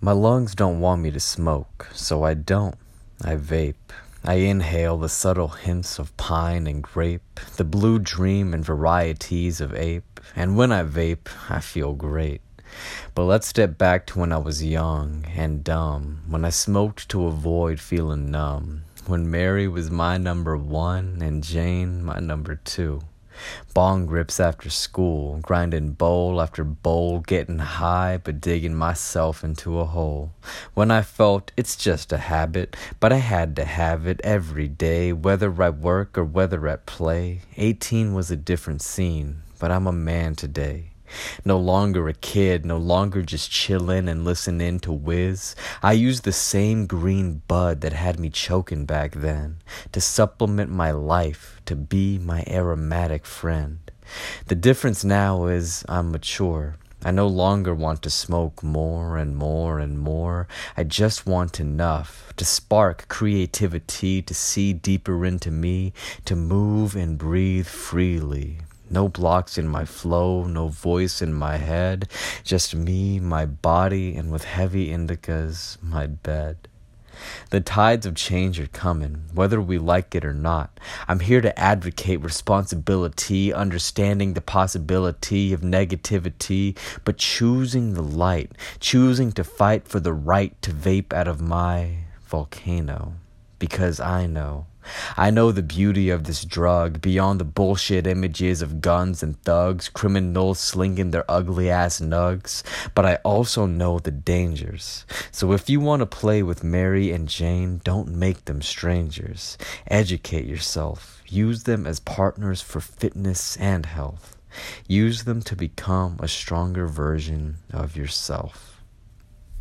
My lungs don't want me to smoke, so I don't. I vape. I inhale the subtle hints of pine and grape, the blue dream and varieties of ape, and when I vape, I feel great. But let's step back to when I was young and dumb, when I smoked to avoid feeling numb, when Mary was my number one and Jane my number two. Bong grips after school, grinding bowl after bowl, getting high but digging myself into a hole. When I felt it's just a habit, but I had to have it every day, whether at work or whether at play. Eighteen was a different scene, but I'm a man today. No longer a kid, no longer just chillin' and listening to whiz. I use the same green bud that had me choking back then to supplement my life, to be my aromatic friend. The difference now is I'm mature. I no longer want to smoke more and more and more. I just want enough to spark creativity, to see deeper into me, to move and breathe freely. No blocks in my flow, no voice in my head, just me, my body, and with heavy indicas, my bed. The tides of change are coming, whether we like it or not. I'm here to advocate responsibility, understanding the possibility of negativity, but choosing the light, choosing to fight for the right to vape out of my volcano. Because I know I know the beauty of this drug beyond the bullshit images of guns and thugs, criminals slinging their ugly ass nugs, but I also know the dangers. So if you want to play with Mary and Jane, don't make them strangers. Educate yourself. Use them as partners for fitness and health. Use them to become a stronger version of yourself.